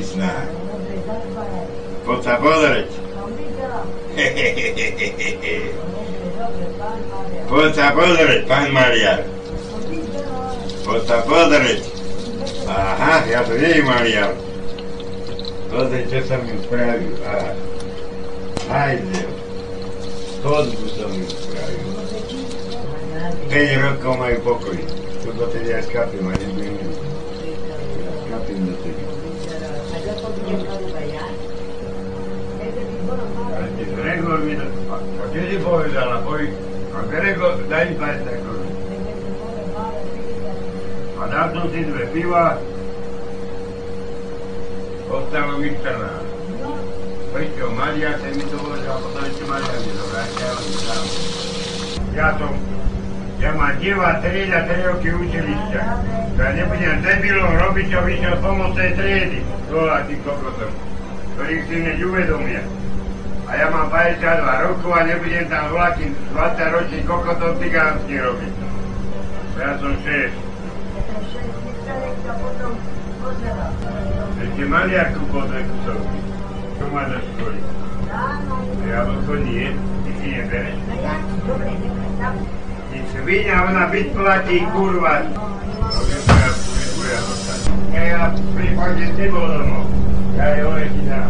не знаю. Поцаподорить? Поцаподорить, пан Марья. Поцаподорить. Ага, я твей, Марья. Тот а? что сам исправил. А, айде. Тот бы сам исправил. Тренировка мой покой. Куда ты я скапим, а не Я скапим на тебя. Gregor mi. A čo ti povedala? Boj... A Gregor, daj mi 20 korun. A dal som si dve piva. Ostalo mi 14. Prečo, Maria sa mi to povedal, a potom ešte Maria mi to vrátila, mi dám. Ja som... Ja mám dieva 3 a 3 roky učilišťa. Ja nebudem debilom robiť, čo vyšiel z pomocnej triedy. Dola tým kokotom, ktorých si hneď uvedomia. A ja mám 52 rokov a nebudem tam vlakým 20 ročný kokotom cigánsky robiť. Ja som 6. Ešte maliarku po dve kusovky. Čo má do školy? Jablko nie, ty si nebereš. Ty svinia, ona byť platí, kurva. No viem, že ja budem ja prípadne s tebou domov. Ja je orechy dám.